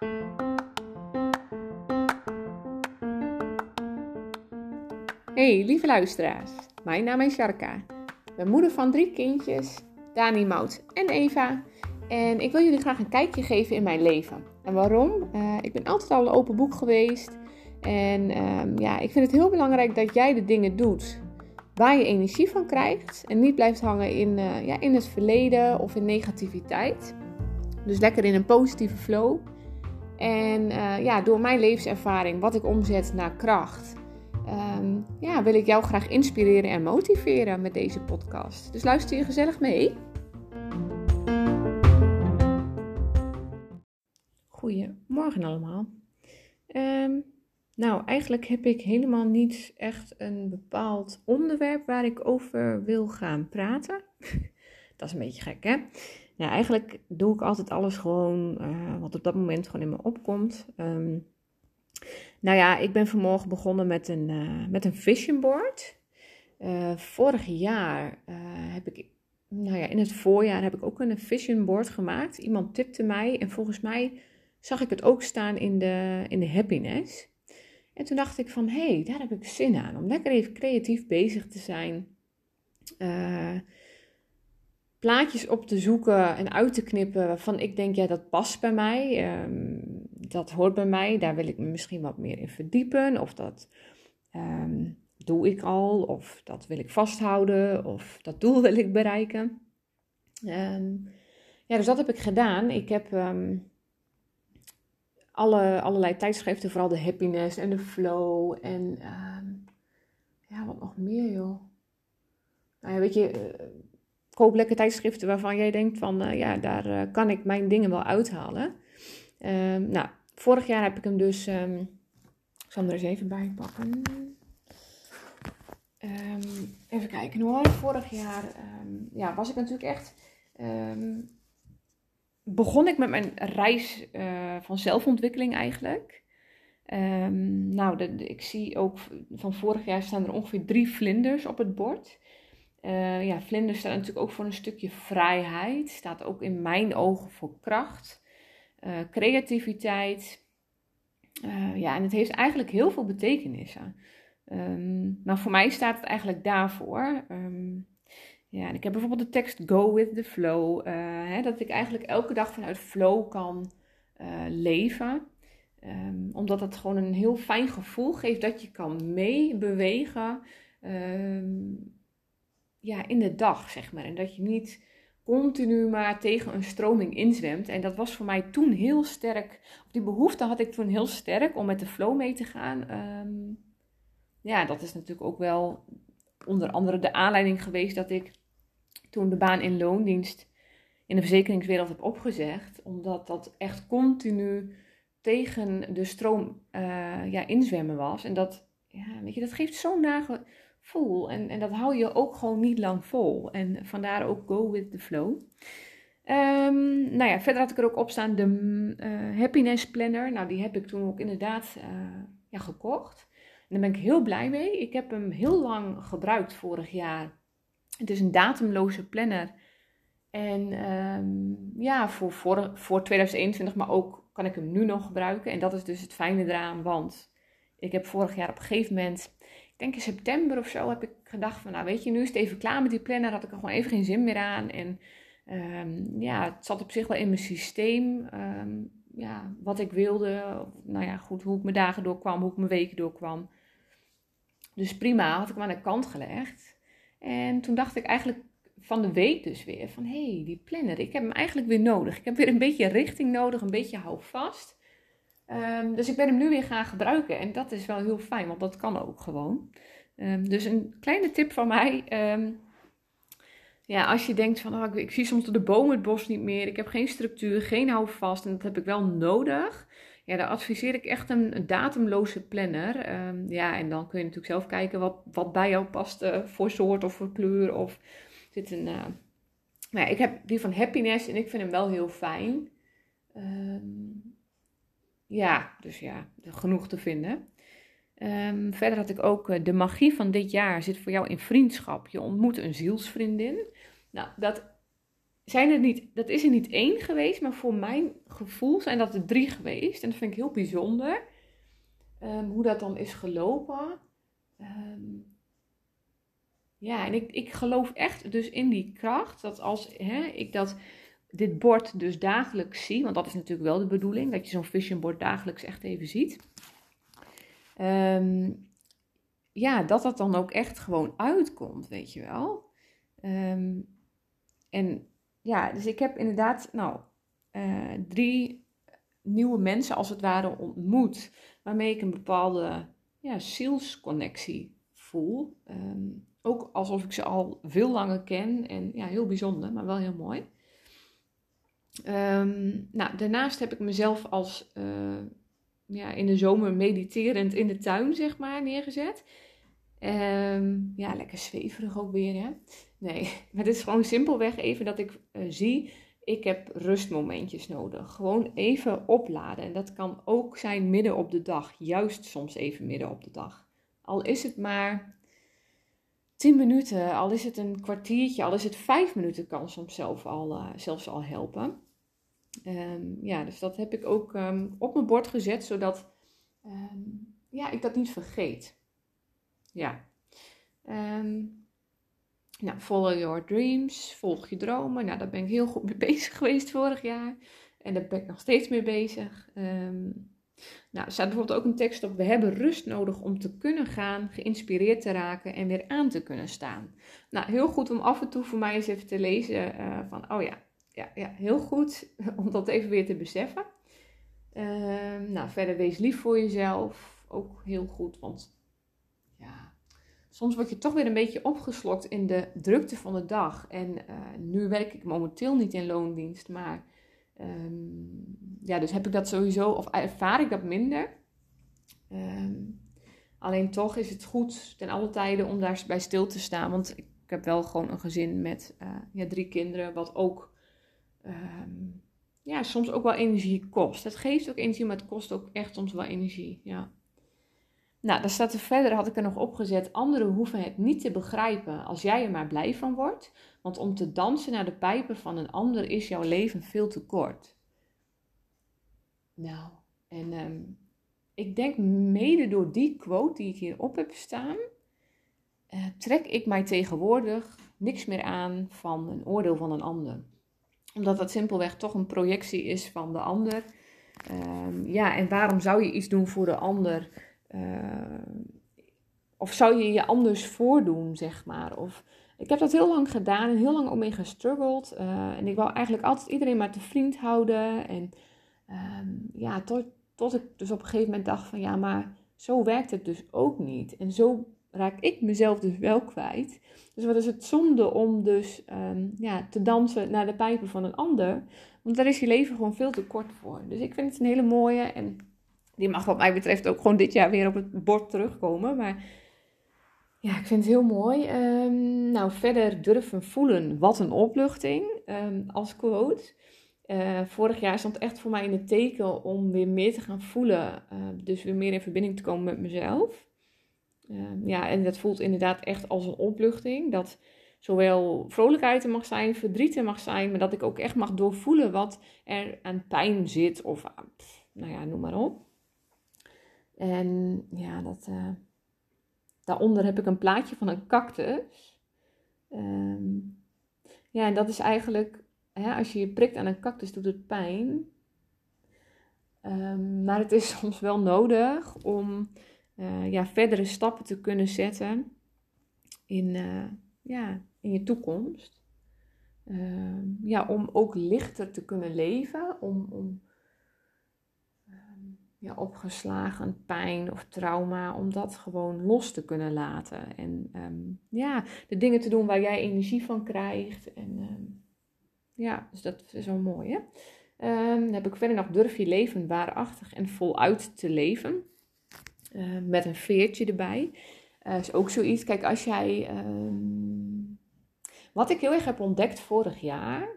Hey lieve luisteraars, mijn naam is. Ik ben moeder van drie kindjes, Dani, Mout en Eva. En ik wil jullie graag een kijkje geven in mijn leven. En waarom? Uh, ik ben altijd al een open boek geweest. En um, ja, ik vind het heel belangrijk dat jij de dingen doet waar je energie van krijgt. En niet blijft hangen in, uh, ja, in het verleden of in negativiteit. Dus lekker in een positieve flow. En uh, ja, door mijn levenservaring, wat ik omzet naar kracht, um, ja, wil ik jou graag inspireren en motiveren met deze podcast. Dus luister je gezellig mee. Goedemorgen allemaal. Um, nou, eigenlijk heb ik helemaal niet echt een bepaald onderwerp waar ik over wil gaan praten. Dat is een beetje gek, hè? Nou, eigenlijk doe ik altijd alles gewoon uh, wat op dat moment gewoon in me opkomt. Um, nou ja, ik ben vanmorgen begonnen met een, uh, met een vision board. Uh, vorig jaar heb ik, nou ja, in het voorjaar heb ik ook een vision board gemaakt. Iemand tipte mij en volgens mij zag ik het ook staan in de, in de happiness. En toen dacht ik van, hé, hey, daar heb ik zin aan. Om lekker even creatief bezig te zijn. Plaatjes op te zoeken en uit te knippen waarvan ik denk, ja, dat past bij mij. Um, dat hoort bij mij. Daar wil ik me misschien wat meer in verdiepen. Of dat um, doe ik al. Of dat wil ik vasthouden. Of dat doel wil ik bereiken. Um, ja, dus dat heb ik gedaan. Ik heb alle, allerlei tijdschriften, vooral de happiness en de flow en ja, wat nog meer joh. Nou ja, weet je, uh, koop tijdschriften waarvan jij denkt van, uh, ja, daar uh, kan ik mijn dingen wel uithalen. Um, nou, vorig jaar heb ik hem dus, um, ik zal hem er eens even bij pakken. Um, even kijken hoor, vorig jaar ja, was ik natuurlijk echt begon ik met mijn reis uh, van zelfontwikkeling eigenlijk. Nou, ik zie ook van vorig jaar staan er ongeveer drie vlinders op het bord. Uh, ja, vlinders staan natuurlijk ook voor een stukje vrijheid. Staat ook in mijn ogen voor kracht, uh, creativiteit. ja, en het heeft eigenlijk heel veel betekenissen. Um, nou, voor mij staat het eigenlijk daarvoor. Um, ja, en ik heb bijvoorbeeld de tekst Go with the flow. Hè, dat ik eigenlijk elke dag vanuit flow kan leven. Um, omdat het gewoon een heel fijn gevoel geeft dat je kan meebewegen um, ja, in de dag, zeg maar. En dat je niet continu maar tegen een stroming inzwemt. En dat was voor mij toen heel sterk. Die behoefte had ik toen heel sterk om met de flow mee te gaan. Um, ja, dat is natuurlijk ook wel onder andere de aanleiding geweest dat ik toen de baan in loondienst in de verzekeringswereld heb opgezegd. Omdat dat echt continu tegen de stroom uh, ja, inzwemmen was. En dat, ja, weet je, dat geeft zo'n nage gevoel. En, en dat hou je ook gewoon niet lang vol. En vandaar ook go with the flow. Um, nou ja, verder had ik er ook op staan de uh, happiness planner. Nou, die heb ik toen ook inderdaad uh, ja, gekocht. En daar ben ik heel blij mee. Ik heb hem heel lang gebruikt vorig jaar. Het is een datumloze planner. En um, ja, voor, voor, voor 2021, maar ook kan ik hem nu nog gebruiken. En dat is dus het fijne eraan, want ik heb vorig jaar op een gegeven moment, denk in september of zo, heb ik gedacht van, nou weet je, nu is het even klaar met die planner. Had ik er gewoon even geen zin meer aan. En um, ja, het zat op zich wel in mijn systeem. Um, ja, wat ik wilde. Nou ja, goed, hoe ik mijn dagen doorkwam, hoe ik mijn weken doorkwam. Dus prima, had ik hem aan de kant gelegd. En toen dacht ik eigenlijk van de week dus weer van hé, hey, die planner, ik heb hem eigenlijk weer nodig. Ik heb weer een beetje richting nodig, een beetje houvast. Um, dus ik ben hem nu weer gaan gebruiken en dat is wel heel fijn, want dat kan ook gewoon. Um, dus een kleine tip van mij. Um, ja, als je denkt van oh, ik, zie soms de boom het bos niet meer, ik heb geen structuur, geen houvast en dat heb ik wel nodig. Ja, dan adviseer ik echt een datumloze planner. Ja, en dan kun je natuurlijk zelf kijken wat, wat bij jou past uh, voor soort of voor kleur. Of zit een. Uh... Ja, ik heb die van Happiness en ik vind hem wel heel fijn. Ja, dus ja, genoeg te vinden. Um, verder had ik ook uh, de magie van dit jaar zit voor jou in vriendschap. Je ontmoet een zielsvriendin. Nou, dat zijn er niet, dat is er niet één geweest, maar voor mijn gevoel zijn dat er drie geweest. En dat vind ik heel bijzonder. Ehm, hoe dat dan is gelopen. Ehm, ja, en ik, ik geloof echt dus in die kracht. Dat als hè, ik dat, dit bord dus dagelijks zie. Want dat is natuurlijk wel de bedoeling. Dat je zo'n vision board dagelijks echt even ziet. Ehm, ja, dat dat dan ook echt gewoon uitkomt, weet je wel. en ja, dus ik heb inderdaad, nou, uh, drie nieuwe mensen als het ware ontmoet, waarmee ik een bepaalde ja, zielsconnectie voel. Ehm, ook alsof ik ze al veel langer ken en ja, heel bijzonder, maar wel heel mooi. Um, nou, daarnaast heb ik mezelf als uh, ja, in de zomer mediterend in de tuin, zeg maar, neergezet. Um, ja, lekker zweverig ook weer, hè. Nee, maar het is gewoon simpelweg even dat ik uh, zie, ik heb rustmomentjes nodig. Gewoon even opladen. En dat kan ook zijn midden op de dag. Juist soms even midden op de dag. Al is het maar 10 minuten, al is het een kwartiertje, al is het 5 minuten, kan soms zelf al, uh, zelfs al helpen. Um, ja, dus dat heb ik ook um, op mijn bord gezet, zodat um, ja, ik dat niet vergeet. Ja. Nou, follow your dreams, volg je dromen. Nou, daar ben ik heel goed mee bezig geweest vorig jaar. En daar ben ik nog steeds mee bezig. Nou, er staat bijvoorbeeld ook een tekst op. We hebben rust nodig om te kunnen gaan, geïnspireerd te raken en weer aan te kunnen staan. Nou, heel goed om af en toe voor mij eens even te lezen uh, van, oh ja, ja, ja, heel goed om dat even weer te beseffen. Um, nou, verder wees lief voor jezelf. Ook heel goed, want soms word je toch weer een beetje opgeslokt in de drukte van de dag. En eh, nu werk ik momenteel niet in loondienst, maar um, ja, dus heb ik dat sowieso, of ervaar ik dat minder. Um, alleen toch is het goed ten alle tijden om daarbij stil te staan. Want ik heb wel gewoon een gezin met uh, ja, drie kinderen, wat ook um, ja, soms ook wel energie kost. Het geeft ook energie, maar het kost ook echt soms wel energie. Ja. Nou, dan staat er verder, had ik er nog opgezet, anderen hoeven het niet te begrijpen als jij er maar blij van wordt, want om te dansen naar de pijpen van een ander is jouw leven veel te kort. Nou, en um, ik denk mede door die quote die ik hierop heb staan, uh, trek ik mij tegenwoordig niks meer aan van een oordeel van een ander. Omdat dat simpelweg toch een projectie is van de ander. Um, ja, en waarom zou je iets doen voor de ander? Uh, of zou je je anders voordoen, zeg maar? Of, ik heb dat heel lang gedaan en heel lang omheen gestruggeld. Uh, en ik wou eigenlijk altijd iedereen maar te vriend houden. En um, ja, tot, tot ik dus op een gegeven moment dacht van ja, maar zo werkt het dus ook niet. En zo raak ik mezelf dus wel kwijt. Dus wat is het zonde om dus um, ja, te dansen naar de pijpen van een ander. Want daar is je leven gewoon veel te kort voor. Dus ik vind het een hele mooie en die mag wat mij betreft ook gewoon dit jaar weer op het bord terugkomen. Maar ja, ik vind het heel mooi. Um, nou, verder durven voelen. Wat een opluchting als quote. Uh, vorig jaar stond echt voor mij in het teken om weer meer te gaan voelen. Uh, dus weer meer in verbinding te komen met mezelf. Uh, ja, en dat voelt inderdaad echt als een opluchting. Dat zowel vrolijkheid er mag zijn, verdriet er mag zijn, maar dat ik ook echt mag doorvoelen wat er aan pijn zit. Of nou ja, noem maar op. En ja, dat, uh, daaronder heb ik een plaatje van een cactus. Um, ja, en dat is eigenlijk, hè, als je je prikt aan een cactus, doet het pijn. Um, maar het is soms wel nodig om uh, ja, verdere stappen te kunnen zetten in, uh, ja, in je toekomst. Uh, ja, om ook lichter te kunnen leven, om, om ja, opgeslagen pijn of trauma, om dat gewoon los te kunnen laten. En ja, de dingen te doen waar jij energie van krijgt. En ja, dus dat is wel mooi hè. Um, dan heb ik verder nog durf je leven waarachtig en voluit te leven. Uh, met een veertje erbij. Uh, is ook zoiets. Kijk, als jij. wat ik heel erg heb ontdekt vorig jaar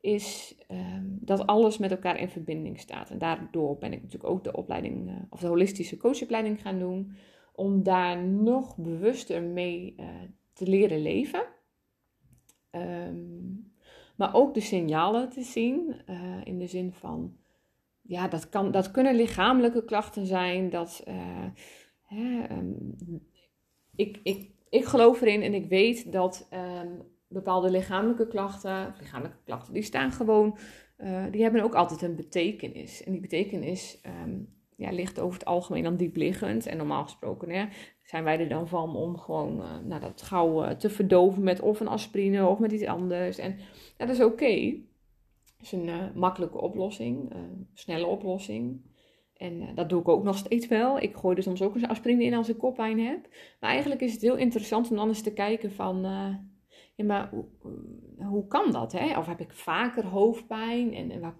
is dat alles met elkaar in verbinding staat. En daardoor ben ik natuurlijk ook de opleiding, uh, of de holistische coachopleiding gaan doen, om daar nog bewuster mee uh, te leren leven. Maar ook de signalen te zien. Uh, in de zin van, ja, dat, kan, dat kunnen lichamelijke klachten zijn. Dat, uh, hè, um, ik, ik, ik geloof erin en ik weet dat um, bepaalde lichamelijke klachten, lichamelijke klachten, die staan gewoon, uh, die hebben ook altijd een betekenis. En die betekenis um, ja, ligt over het algemeen dan diepliggend. En normaal gesproken hè, zijn wij er dan van om gewoon uh, nou, dat gauw uh, te verdoven met of een aspirine of met iets anders. En dat is oké. Is een uh, makkelijke oplossing, snelle oplossing. En dat doe ik ook nog steeds wel. Ik gooi er soms ook eens aspirine in als ik koppijn heb. Maar eigenlijk is het heel interessant om dan eens te kijken van... ja, maar hoe, hoe kan dat? Hè? Of heb ik vaker hoofdpijn? En, en waar,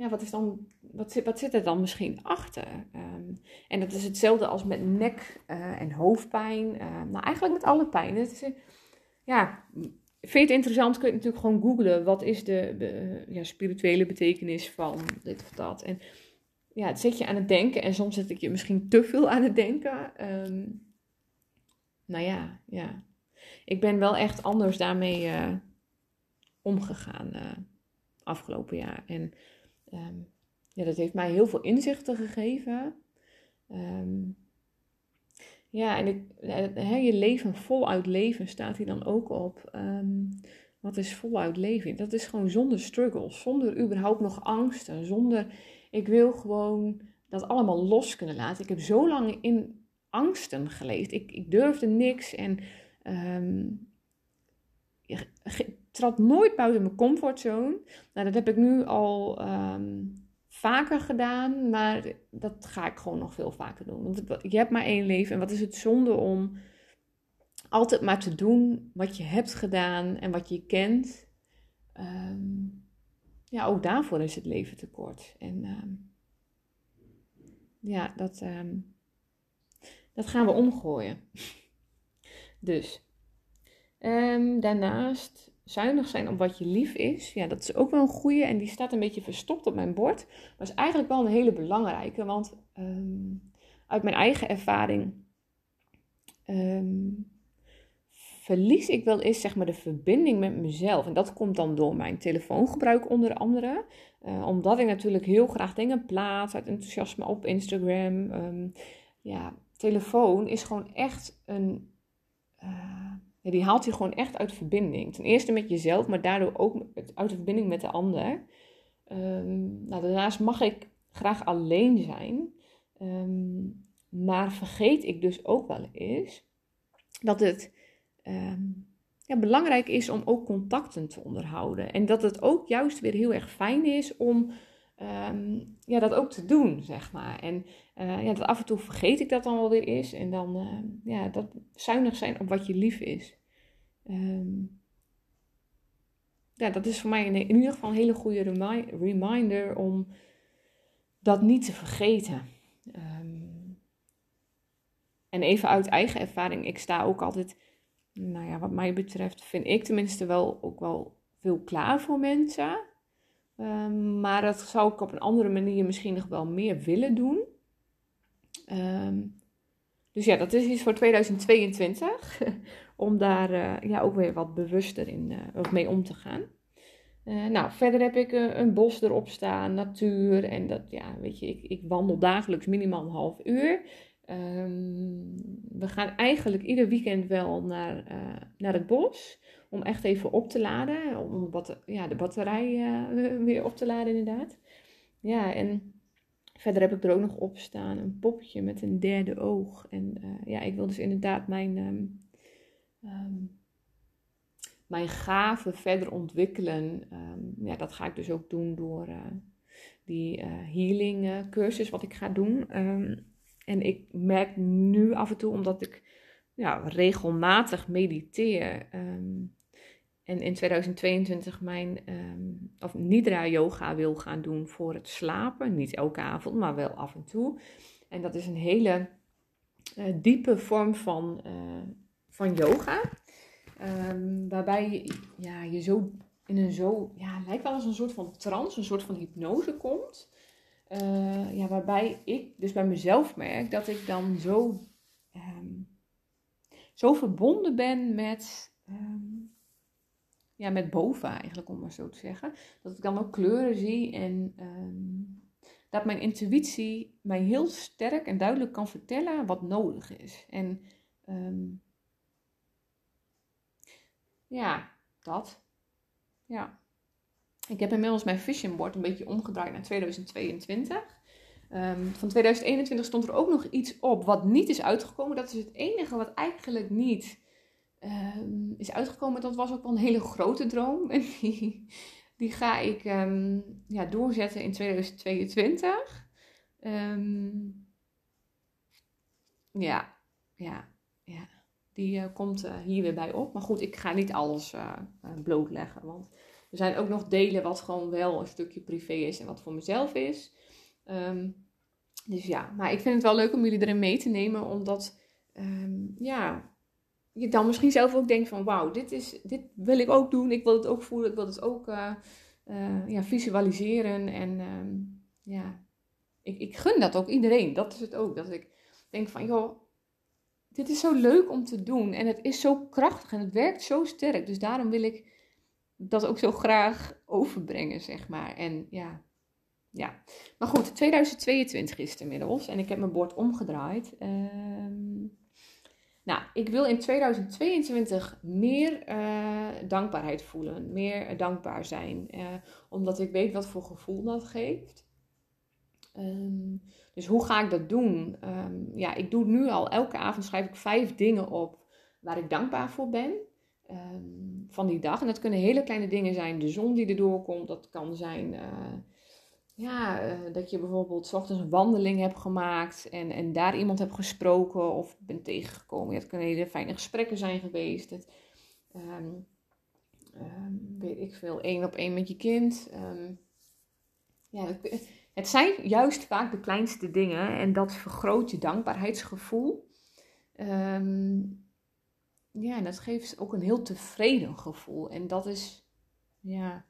ja, wat, is dan, wat, zit, wat zit er dan misschien achter? Um, en dat is hetzelfde als met nek- uh, en hoofdpijn. Uh, nou, eigenlijk met alle pijn. Het is, ja, vind je het interessant, kun je natuurlijk gewoon googlen. Wat is de, ja, spirituele betekenis van dit of dat? En ja, het zet je aan het denken. En soms zet ik je misschien te veel aan het denken. Um, nou ja, ja. Ik ben wel echt anders daarmee uh, omgegaan afgelopen jaar. En Um, ja, dat heeft mij heel veel inzichten gegeven. Um, ja, en ik, he, je leven voluit leven staat hier dan ook op. Um, wat is voluit leven? Dat is gewoon zonder struggles, zonder überhaupt nog angsten, zonder ik wil gewoon dat allemaal los kunnen laten. Ik heb zo lang in angsten geleefd. Ik, ik durfde niks en trad nooit buiten mijn comfortzone. Nou, dat heb ik nu al um, vaker gedaan, maar dat ga ik gewoon nog veel vaker doen. Want je hebt maar één leven en wat is het zonde om altijd maar te doen wat je hebt gedaan en wat je kent. Um, ja, ook daarvoor is het leven te kort. En um, ja, dat, dat gaan we omgooien. dus. daarnaast zuinig zijn op wat je lief is. Ja, dat is ook wel een goede en die staat een beetje verstopt op mijn bord. Maar is eigenlijk wel een hele belangrijke, want um, uit mijn eigen ervaring um, verlies ik wel eens zeg maar de verbinding met mezelf. En dat komt dan door mijn telefoongebruik onder andere. Uh, omdat ik natuurlijk heel graag dingen plaats uit enthousiasme op Instagram. Um, ja, telefoon is gewoon echt een... Ja, die haalt je gewoon echt uit verbinding. Ten eerste met jezelf, maar daardoor ook uit de verbinding met de ander. Um, nou, daarnaast mag ik graag alleen zijn. Um, maar vergeet ik dus ook wel eens dat het um, ja, belangrijk is om ook contacten te onderhouden. En dat het ook juist weer heel erg fijn is om um, ja, dat ook te doen, zeg maar. En uh, ja, dat af en toe vergeet ik dat dan wel weer eens. En dan uh, ja, dat zuinig zijn op wat je lief is. Um, ja, dat is voor mij in, ieder geval een hele goede remi reminder om dat niet te vergeten. Um, en even uit eigen ervaring, ik sta ook altijd, nou ja, wat mij betreft, vind ik tenminste wel ook wel veel klaar voor mensen. Um, maar dat zou ik op een andere manier misschien nog wel meer willen doen. Um, dus ja, dat is iets voor 2022. om daar uh, ja, ook weer wat bewuster in, uh, mee om te gaan. Uh, nou, verder heb ik een bos erop staan, natuur. En dat, ja, weet je, ik, ik wandel dagelijks minimaal een half uur. Um, we gaan eigenlijk ieder weekend wel naar, naar het bos. Om echt even op te laden. Om ja, de batterij weer op te laden, inderdaad. Ja, en verder heb ik er ook nog op staan een popje met een derde oog. En ja, ik wil dus inderdaad mijn, um, mijn gaven verder ontwikkelen. Ja, dat ga ik dus ook doen door die healing cursus wat ik ga doen. Um, en ik merk nu af en toe, omdat ik ja, regelmatig mediteer en in 2022 mijn of Nidra yoga wil gaan doen voor het slapen. Niet elke avond, maar wel af en toe. En dat is een hele diepe vorm van van yoga. Um, waarbij je, ja, je zo in een zo, ja, lijkt wel als een soort van trance, een soort van hypnose komt. Uh, ja, waarbij ik dus bij mezelf merk dat ik dan zo, um, zo verbonden ben met, um, ja, met boven eigenlijk, om maar zo te zeggen. Dat ik dan ook kleuren zie en ehm, dat mijn intuïtie mij heel sterk en duidelijk kan vertellen wat nodig is. En ehm, ja, dat. Ja. Ik heb inmiddels mijn vision board een beetje omgedraaid naar 2022. Ehm, van 2021 stond er ook nog iets op wat niet is uitgekomen. Dat is het enige wat eigenlijk niet um, is uitgekomen. Dat was ook wel een hele grote droom. En die, ga ik um, ja, doorzetten in 2022. ja, ja, ja. Die uh, komt uh, hier weer bij op. Maar goed, ik ga niet alles uh, blootleggen. Want er zijn ook nog delen wat gewoon wel een stukje privé is en wat voor mezelf is. Um, dus ja, maar ik vind het wel leuk om jullie erin mee te nemen, omdat um, ja, je dan misschien zelf ook denkt van wauw, dit, is, dit wil ik ook doen, ik wil het ook voelen, ik wil het ook uh, uh, ja, visualiseren. En um, ja, ik, ik gun dat ook iedereen. Dat is het ook, dat ik denk van joh, dit is zo leuk om te doen en het is zo krachtig en het werkt zo sterk. Dus daarom wil ik dat ook zo graag overbrengen, zeg maar. En ja, ja. Maar goed, 2022 is het inmiddels en ik heb mijn bord omgedraaid. Um, nou, ik wil in 2022 meer uh, dankbaarheid voelen, meer dankbaar zijn, uh, omdat ik weet wat voor gevoel dat geeft. Um, dus hoe ga ik dat doen? Um, ja, ik doe nu al, elke avond schrijf ik vijf dingen op waar ik dankbaar voor ben. Um, van die dag. En dat kunnen hele kleine dingen zijn. De zon die erdoor komt. Dat kan zijn uh, ja, uh, dat je bijvoorbeeld s ochtends een wandeling hebt gemaakt. En, en daar iemand hebt gesproken of bent tegengekomen. Het kunnen hele fijne gesprekken zijn geweest. Het, um, weet ik veel, één op één met je kind. ja, het, zijn juist vaak de kleinste dingen. En dat vergroot je dankbaarheidsgevoel. Ja, dat geeft ook een heel tevreden gevoel. En dat is, ja,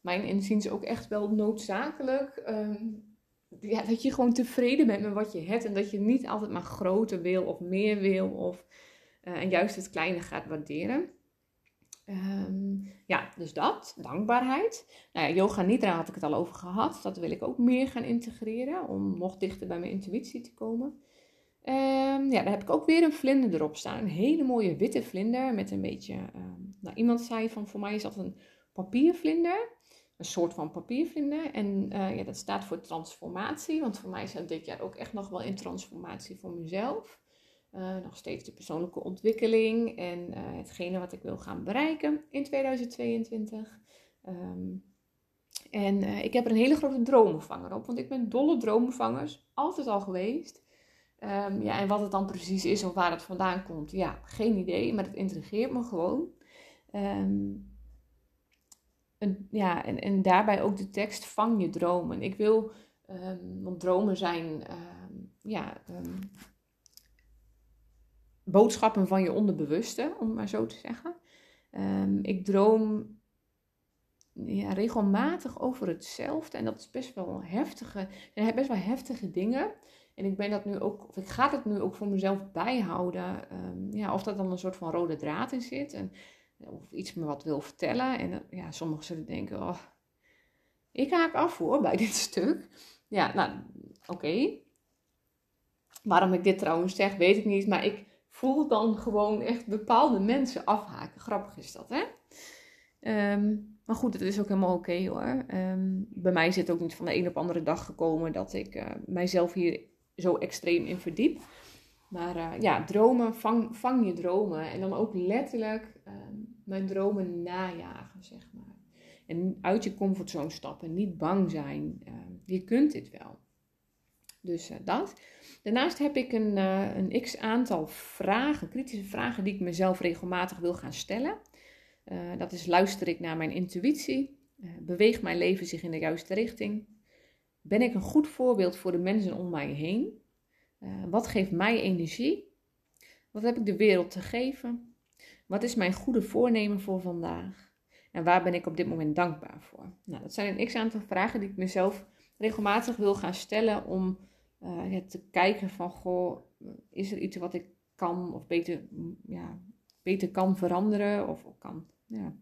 mijn inziens ook echt wel noodzakelijk. Um, ja, dat je gewoon tevreden bent met wat je hebt. En dat je niet altijd maar groter wil of meer wil. Of, uh, en juist het kleine gaat waarderen. Um, ja, dus dat, dankbaarheid. Nou ja, yoga nidra had ik het al over gehad. Dat wil ik ook meer gaan integreren om nog dichter bij mijn intuïtie te komen. Um, ja, daar heb ik ook weer een vlinder erop staan. Een hele mooie witte vlinder met een beetje... Um, nou, iemand zei van, voor mij is dat een papiervlinder. Een soort van papiervlinder. En uh, ja, dat staat voor transformatie. Want voor mij dat dit jaar ook echt nog wel in transformatie voor mezelf. Uh, nog steeds de persoonlijke ontwikkeling en uh, hetgene wat ik wil gaan bereiken in 2022. Um, en ik heb er een hele grote dromenvanger op. Want ik ben dolle dromenvangers. Altijd al geweest. Um, ja, en wat het dan precies is of waar het vandaan komt, ja, geen idee. Maar het intrigeert me gewoon. Um, en, ja, en, en daarbij ook de tekst vang je dromen. Ik wil, um, want dromen zijn, ja, boodschappen van je onderbewuste, om het maar zo te zeggen. ik droom ja, regelmatig over hetzelfde. En dat is best wel heftige, best wel heftige dingen. En ik ben dat nu ook, ik ga het nu ook voor mezelf bijhouden. Um, ja, of dat dan een soort van rode draad in zit. En, of iets me wat wil vertellen. En ja, sommigen zullen denken, oh, ik haak af hoor bij dit stuk. Ja, nou, oké. Waarom ik dit trouwens zeg, weet ik niet. Maar ik voel dan gewoon echt bepaalde mensen afhaken. Grappig is dat, hè? Um, maar goed, het is ook helemaal oké hoor. Um, bij mij is het ook niet van de een op andere dag gekomen dat ik uh, mijzelf hier zo extreem in verdiep. Maar uh, ja, dromen, vang, vang je dromen. En dan ook letterlijk uh, mijn dromen najagen, zeg maar. En uit je comfortzone stappen, niet bang zijn. Uh, je kunt dit wel. Dus uh, dat. Daarnaast heb ik een, uh, een x aantal vragen, kritische vragen, die ik mezelf regelmatig wil gaan stellen. dat is: luister ik naar mijn intuïtie? beweegt mijn leven zich in de juiste richting? Ben ik een goed voorbeeld voor de mensen om mij heen? Uh, wat geeft mij energie? Wat heb ik de wereld te geven? Wat is mijn goede voornemen voor vandaag? En waar ben ik op dit moment dankbaar voor? Nou, dat zijn een x-aantal vragen die ik mezelf regelmatig wil gaan stellen om uh, te kijken van, goh, is er iets wat ik kan of beter, ja, beter kan veranderen of kan, ja,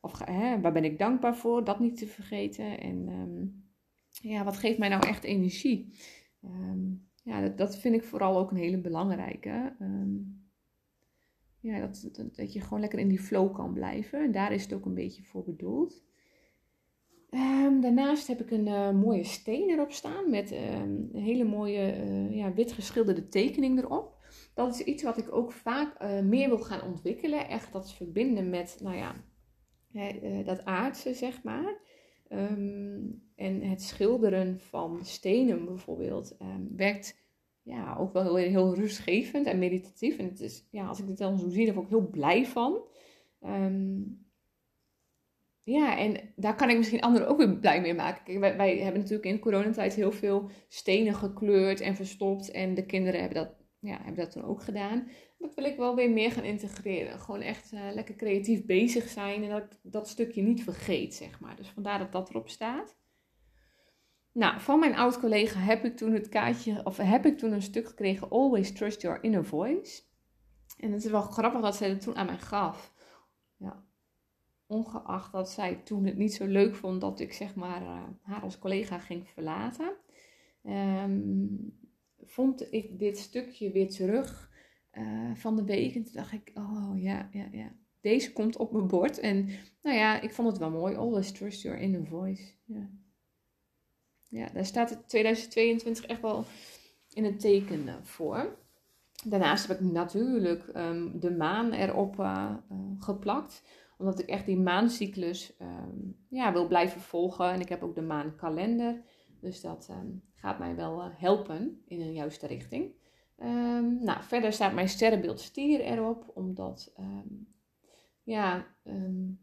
Of hè, waar ben ik dankbaar voor? Dat niet te vergeten. En ehm, ja, wat geeft mij nou echt energie? Ehm, ja, dat, dat, vind ik vooral ook een hele belangrijke. Ehm, ja, dat, dat, je gewoon lekker in die flow kan blijven. En daar is het ook een beetje voor bedoeld. daarnaast heb ik een uh, mooie steen erop staan met een hele mooie uh, ja, wit geschilderde tekening erop. Dat is iets wat ik ook vaak uh, meer wil gaan ontwikkelen. Echt dat verbinden met, nou ja, dat aardse, zeg maar. Um, en het schilderen van stenen bijvoorbeeld um, werkt ja, ook wel heel, heel rustgevend en meditatief. En het is, ja, als ik dit dan zo zie, daar word ik heel blij van. Um, ja, en daar kan ik misschien anderen ook weer blij mee maken. Kijk, wij, wij, hebben natuurlijk in coronatijd heel veel stenen gekleurd en verstopt. En de kinderen hebben dat, ja, hebben dat toen ook gedaan. Dat wil ik wel weer meer gaan integreren. Gewoon echt uh, lekker creatief bezig zijn en dat ik dat stukje niet vergeet, zeg maar. Dus vandaar dat dat erop staat. Nou, van mijn oud-collega heb ik toen het kaartje, of heb ik toen een stuk gekregen, Always Trust Your Inner Voice. En het is wel grappig dat zij het toen aan mij gaf. Ja, ongeacht dat zij toen het niet zo leuk vond dat ik zeg maar uh, haar als collega ging verlaten, um, vond ik dit stukje weer terug uh, van de week. En toen dacht ik, oh ja, ja, ja. Deze komt op mijn bord. En nou ja, ik vond het wel mooi. Always trust your inner voice. Ja, ja daar staat het 2022 echt wel in het teken voor. Daarnaast heb ik natuurlijk um, de maan erop uh, geplakt. Omdat ik echt die maancyclus um, ja, wil blijven volgen. En ik heb ook de maankalender. Dus dat um, gaat mij wel helpen in een juiste richting. Um, nou, verder staat mijn sterrenbeeld stier erop, omdat um, ja, um,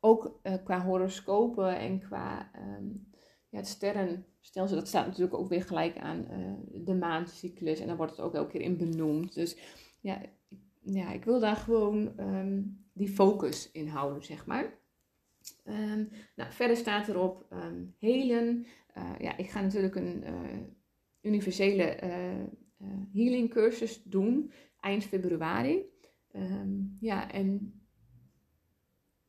ook uh, qua horoscopen en qua ja, het sterrenstelsel, dat staat natuurlijk ook weer gelijk aan uh, de maandcyclus en daar wordt het ook elke keer in benoemd. Dus ja, ja ik wil daar gewoon die focus in houden, zeg maar. Nou, verder staat erop helen. Uh, ja, ik ga natuurlijk een universele uh, healing cursus doen eind februari. Um, ja, en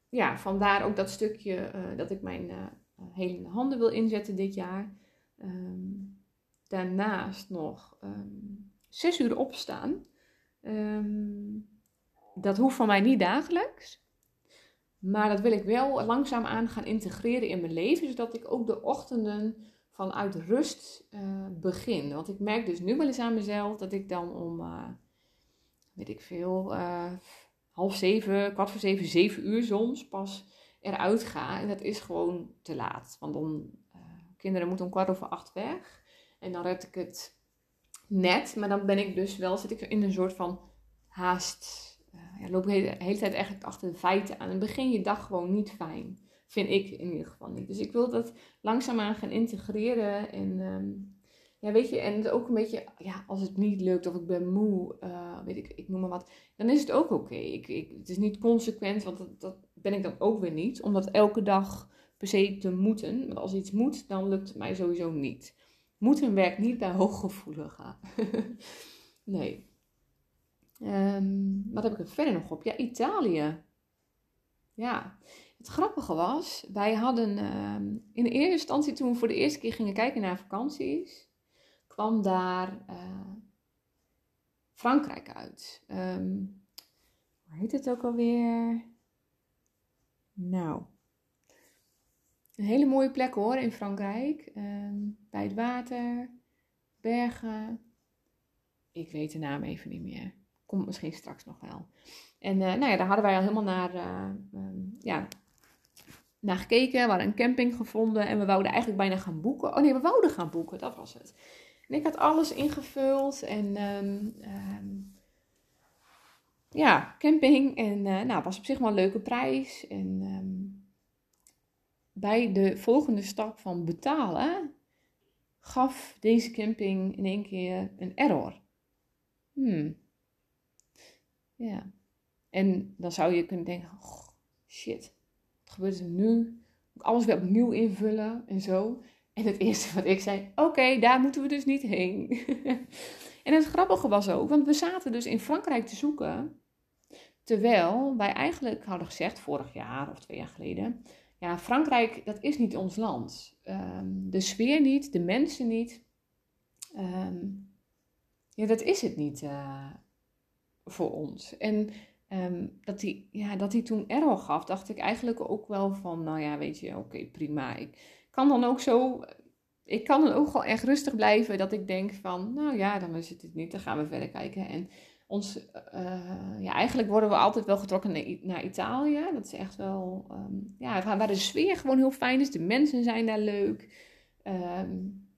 ja, vandaar ook dat stukje dat ik mijn helende handen wil inzetten dit jaar. Um, daarnaast nog um, zes uur opstaan. dat hoeft van mij niet dagelijks. Maar dat wil ik wel langzaam aan gaan integreren in mijn leven, zodat ik ook de ochtenden vanuit rust uh, begin. Want ik merk dus nu wel eens aan mezelf dat ik dan om, uh, weet ik veel, uh, half zeven, kwart voor zeven, zeven uur soms pas eruit ga. En dat is gewoon te laat. Want dan, kinderen moeten om kwart over acht weg. En dan red ik het net. Maar dan ben ik dus wel, zit ik in een soort van haast. Ja, loop de hele tijd eigenlijk achter de feiten aan. En begin je dag gewoon niet fijn. Vind ik in ieder geval niet. Dus ik wil dat langzaamaan gaan integreren. En um, ja, weet je, en het ook een beetje, ja, als het niet lukt of ik ben moe, uh, weet ik, ik noem maar wat, dan is het ook oké. Het is niet consequent, want dat, dat ben ik dan ook weer niet. Om dat elke dag per se te moeten. Want als iets moet, dan lukt het mij sowieso niet. Moeten werkt niet bij hooggevoeligen. nee. Um, wat heb ik er verder nog op? Ja, Italië. Ja, het grappige was, wij hadden uh, in eerste instantie toen we voor de eerste keer gingen kijken naar vakanties, kwam daar uh, Frankrijk uit. Um, hoe heet het ook alweer? Nou, een hele mooie plek hoor in Frankrijk. Bij het water, bergen. Ik weet de naam even niet meer. Komt misschien straks nog wel. En uh, nou ja, daar hadden wij al helemaal naar, uh, um, ja, naar gekeken. We hadden een camping gevonden en we wouden eigenlijk bijna gaan boeken. Oh nee, we wouden gaan boeken, dat was het. En ik had alles ingevuld en um, um, ja, camping. En uh, nou, was op zich wel een leuke prijs. En bij de volgende stap van betalen gaf deze camping in één keer een error. Hmm. Ja. En dan zou je kunnen denken, oh, shit, gebeurt er nu? Alles weer opnieuw invullen en zo. En het eerste wat ik zei, oké, daar moeten we dus niet heen. en het grappige was ook, want we zaten dus in Frankrijk te zoeken Terwijl wij eigenlijk hadden gezegd, vorig jaar of twee jaar geleden, ja, Frankrijk, dat is niet ons land. Ehm, de sfeer niet, de mensen niet. Ehm, ja, dat is het niet uh, voor ons. En um, dat, hij, ja, dat hij toen error gaf, dacht ik eigenlijk ook wel van, nou ja, weet je, oké, prima. Ik kan dan ook zo, ik kan dan ook gewoon echt rustig blijven dat ik denk van, nou ja, dan is het het niet, dan gaan we verder kijken. En ons, uh, ja, eigenlijk worden we altijd wel getrokken naar, Italië. Dat is echt wel, um, ja, waar de sfeer gewoon heel fijn is. De mensen zijn daar leuk. Um,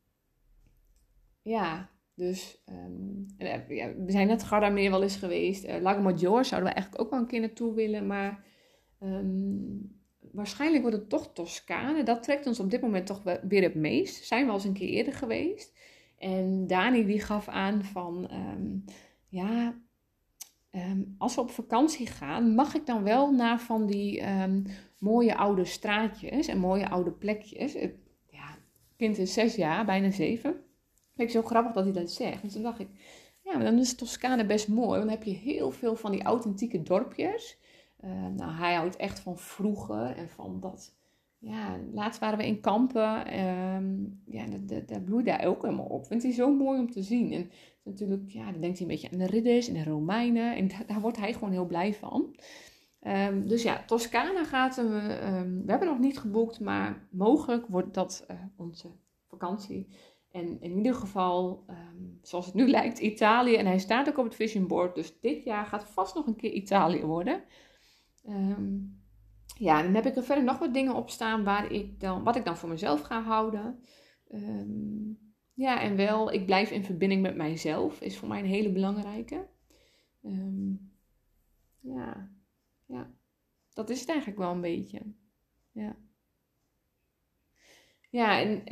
ja, dus um, ja, we zijn net Gardameer wel eens geweest. Uh, Lago Maggiore zouden we eigenlijk ook wel een keer naartoe willen. Maar waarschijnlijk wordt het toch Toscane. Dat trekt ons op dit moment toch weer het meest. Zijn we al eens een keer eerder geweest. En Dani die gaf aan van ja, ehm, als we op vakantie gaan, mag ik dan wel naar van die ehm, mooie oude straatjes en mooie oude plekjes. Het, ja, kind is zes jaar, bijna zeven. Vind ik zo grappig dat hij dat zegt. En toen dacht ik, ja, maar dan is Toscane best mooi. Want dan heb je heel veel van die authentieke dorpjes. Uh, nou, hij houdt echt van vroeger en van dat ja, laatst waren we in Kampen. Um, ja, dat, dat, bloeit daar ook helemaal op. Vindt hij zo mooi om te zien. En natuurlijk, ja, dan denkt hij een beetje aan de ridders en de Romeinen. En daar, wordt hij gewoon heel blij van. Um, dus ja, Toscane gaat we. Um, we hebben nog niet geboekt, maar mogelijk wordt dat uh, onze vakantie. En in ieder geval, zoals het nu lijkt, Italië. En hij staat ook op het vision board. Dus dit jaar gaat vast nog een keer Italië worden. Um, ja, dan heb ik er verder nog wat dingen op staan waar ik dan, wat ik dan voor mezelf ga houden. Ehm, ja, en wel, ik blijf in verbinding met mijzelf, is voor mij een hele belangrijke. Ehm, ja, ja, dat is het eigenlijk wel een beetje. Ja, ja en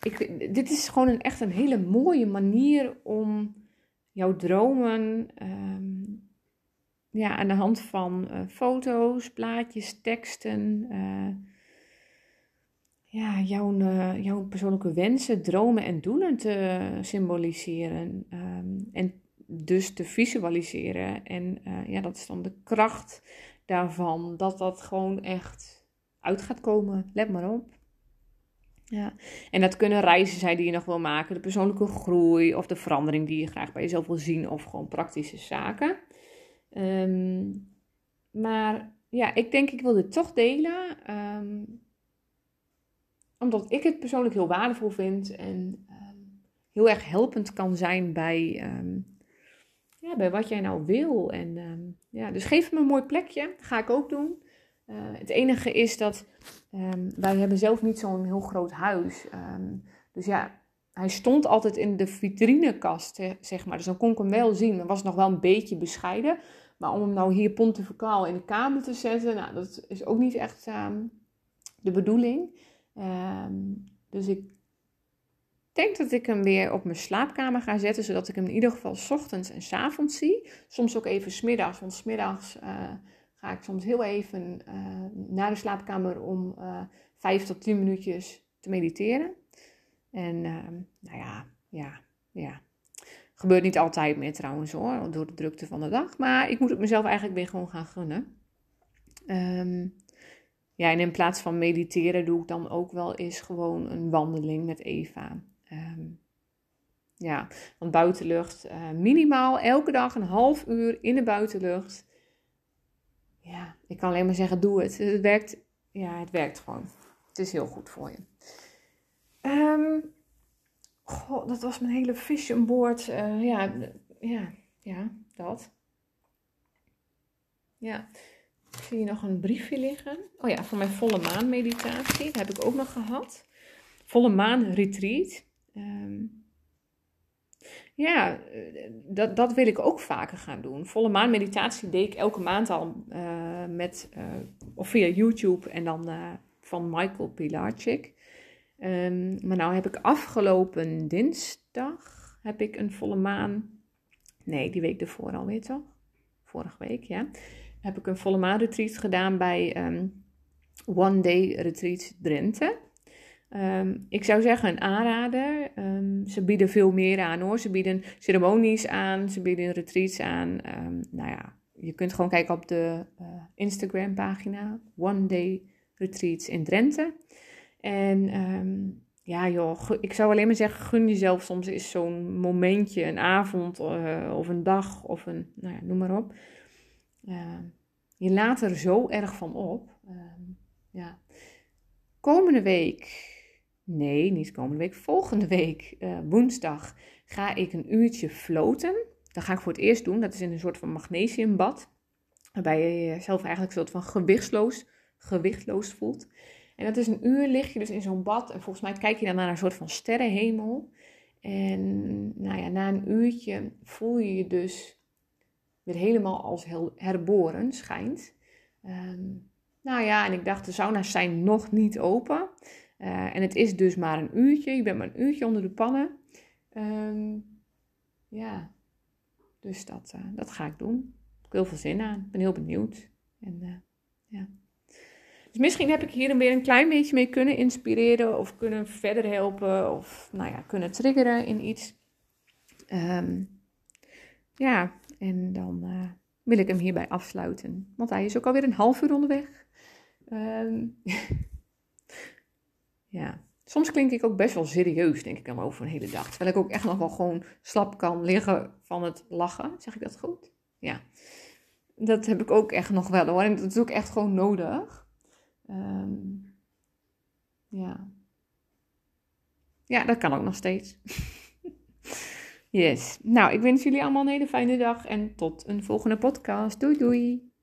ik, dit is gewoon een, echt een hele mooie manier om jouw dromen ja, aan de hand van uh, foto's, plaatjes, teksten, uh, ja, jouw, uh, jouw persoonlijke wensen, dromen en doelen te symboliseren. Um, en dus te visualiseren. En ja, dat is dan de kracht daarvan, dat dat gewoon echt uit gaat komen. Let maar op. Ja, en dat kunnen reizen zijn die je nog wil maken, de persoonlijke groei of de verandering die je graag bij jezelf wil zien, of gewoon praktische zaken. Um, maar ja, ik denk ik wil dit toch delen. Um, omdat ik het persoonlijk heel waardevol vind en um, heel erg helpend kan zijn bij, ja, bij wat jij nou wil. En ja, dus geef me een mooi plekje. Ga ik ook doen. Uh, het enige is dat wij hebben zelf niet zo'n heel groot huis. dus ja, hij stond altijd in de vitrinekast, zeg maar. Dus dan kon ik hem wel zien. Maar was nog wel een beetje bescheiden. Maar om hem nou hier pontificaal in de kamer te zetten, nou, dat is ook niet echt ehm, de bedoeling. Ehm, dus ik denk dat ik hem weer op mijn slaapkamer ga zetten, zodat ik hem in ieder geval ochtends en s avonds zie. Soms ook even smiddags, want smiddags uh, ga ik soms heel even uh, naar de slaapkamer om uh, vijf tot tien minuutjes te mediteren. En ehm, nou ja, ja, ja. Gebeurt niet altijd meer trouwens hoor, door de drukte van de dag. Maar ik moet het mezelf eigenlijk weer gewoon gaan gunnen. Um, ja, en in plaats van mediteren doe ik dan ook wel eens gewoon een wandeling met Eva. Um, ja, want buitenlucht, uh, minimaal elke dag een half uur in de buitenlucht. Ja, ik kan alleen maar zeggen, doe het. Het werkt, ja, het werkt gewoon. Het is heel goed voor je. Um, dat was mijn hele vision board. Uh, ja, ja, ja, dat. Ja. Ik zie hier nog een briefje liggen. Oh ja, voor mijn volle maan meditatie. Dat heb ik ook nog gehad. Volle maan retreat. Um, ja, eh, dat, dat wil ik ook vaker gaan doen. Volle maan meditatie deed ik elke maand al uh, met, uh, of via YouTube en dan van Michael Pilarczyk. Um, maar nou heb ik afgelopen dinsdag heb ik een volle maan. Nee, die week ervoor alweer toch? Vorige week, ja. Heb ik een volle maan retreat gedaan bij um, One Day Retreat Drenthe. Ehm, ik zou zeggen een aanrader. Ehm, ze bieden veel meer aan hoor. Ze bieden ceremonies aan, ze bieden retreats aan. Um, nou ja, je kunt gewoon kijken op de uh, Instagram pagina One Day Retreats in Drenthe. En ja joh, ik zou alleen maar zeggen, gun jezelf soms is zo'n momentje, een avond uh, of een dag of een, nou ja, noem maar op. je laat er zo erg van op. ja. Komende week Nee, niet komende week. Volgende week, uh, woensdag, ga ik een uurtje floten. Dat ga ik voor het eerst doen. Dat is in een soort van magnesiumbad. Waarbij je jezelf eigenlijk een soort van gewichtsloos, gewichtloos voelt. En dat is een uur lig je dus in zo'n bad. En volgens mij kijk je dan naar een soort van sterrenhemel. En nou ja, na een uurtje voel je je dus weer helemaal als herboren, schijnt. Um, nou ja, en ik dacht, de sauna's zijn nog niet open. Uh, en het is dus maar een uurtje. Je bent maar een uurtje onder de pannen. Um, ja, dus dat, uh, dat ga ik doen. Ik heb heel veel zin aan. Ik ben heel benieuwd. En uh, ja. Dus misschien heb ik hier weer een klein beetje mee kunnen inspireren. Of kunnen verder helpen. Of nou ja, kunnen triggeren in iets. Um, ja, en dan wil ik hem hierbij afsluiten. Want hij is ook alweer een half uur onderweg. Um, Ja. Soms klink ik ook best wel serieus, denk ik dan over een hele dag. Terwijl ik ook echt nog wel gewoon slap kan liggen van het lachen. Zeg ik dat goed? Ja. Dat heb ik ook echt nog wel hoor. En dat is ook echt gewoon nodig. Um, ja. Ja, dat kan ook nog steeds. yes. Nou, ik wens jullie allemaal een hele fijne dag en tot een volgende podcast. Doei doei.